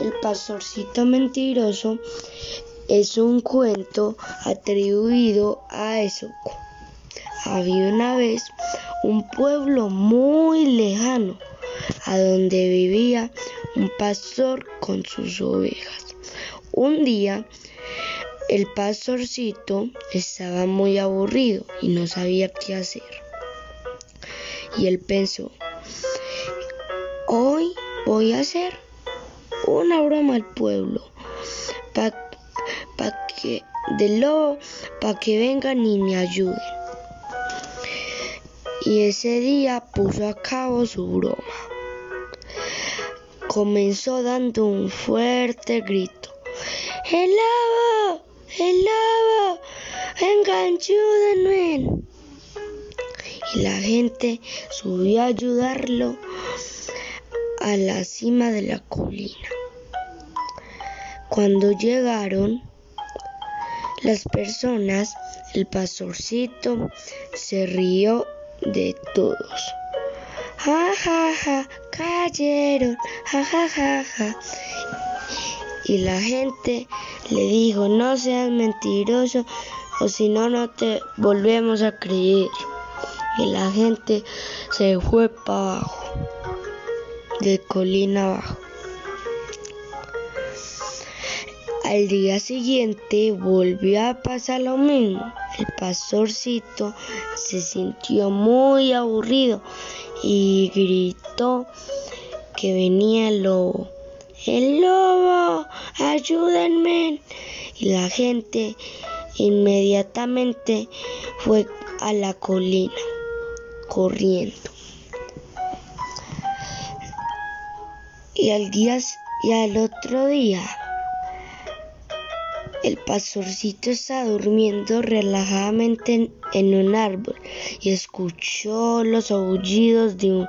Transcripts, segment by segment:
El pastorcito mentiroso es un cuento atribuido a Esopo. Había una vez un pueblo muy lejano a donde vivía un pastor con sus ovejas. Un día el pastorcito estaba muy aburrido y no sabía qué hacer. Y él pensó, hoy voy a hacer una broma al pueblo para que del lobo para que vengan y me ayuden. Y ese día puso a cabo su broma. Comenzó dando un fuerte grito. ¡El lobo! ¡El lobo! ¡Vengan, ayúdenme! Y la gente subió a ayudarlo a la cima de la colina. Cuando llegaron las personas, el pastorcito se rió de todos. Ja, ja, ja, cayeron, ja, ja, ja, ja. Y la gente le dijo, no seas mentiroso o si no, no te volvemos a creer. Y la gente se fue para abajo, de colina abajo. Al día siguiente volvió a pasar lo mismo. El pastorcito se sintió muy aburrido y gritó que venía el lobo. ¡El lobo! ¡Ayúdenme! Y la gente inmediatamente fue a la colina corriendo. Y al día y al otro día el pastorcito estaba durmiendo relajadamente en, un árbol y escuchó los aullidos de un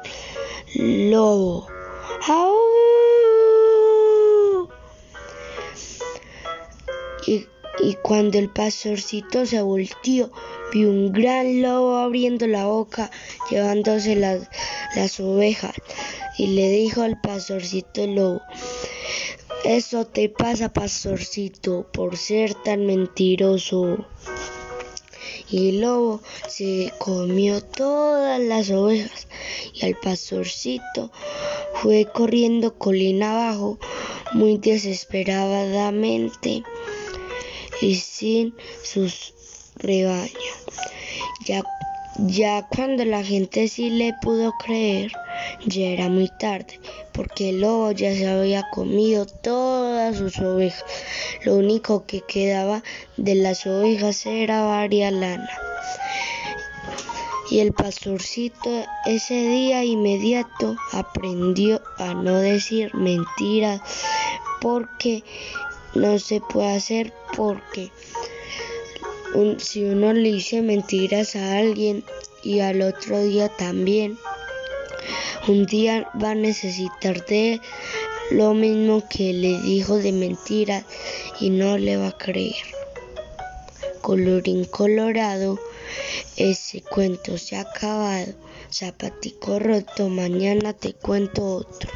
lobo. Y, y, cuando el pastorcito se volteó, vio un gran lobo abriendo la boca, llevándose las, las ovejas. Y le dijo al pastorcito lobo, eso te pasa, pastorcito, por ser tan mentiroso. Y el lobo se comió todas las ovejas y al pastorcito fue corriendo colina abajo muy desesperadamente y sin sus rebaños. Ya, ya cuando la gente sí le pudo creer, ya era muy tarde, porque el lobo ya se había comido todas sus ovejas. Lo único que quedaba de las ovejas era varia lana. Y el pastorcito ese día inmediato aprendió a no decir mentiras porque no se puede hacer porque si uno le dice mentiras a alguien y al otro día también un día va a necesitar de lo mismo que le dijo de mentiras y no le va a creer. Colorín colorado, ese cuento se ha acabado. Zapatico roto, mañana te cuento otro.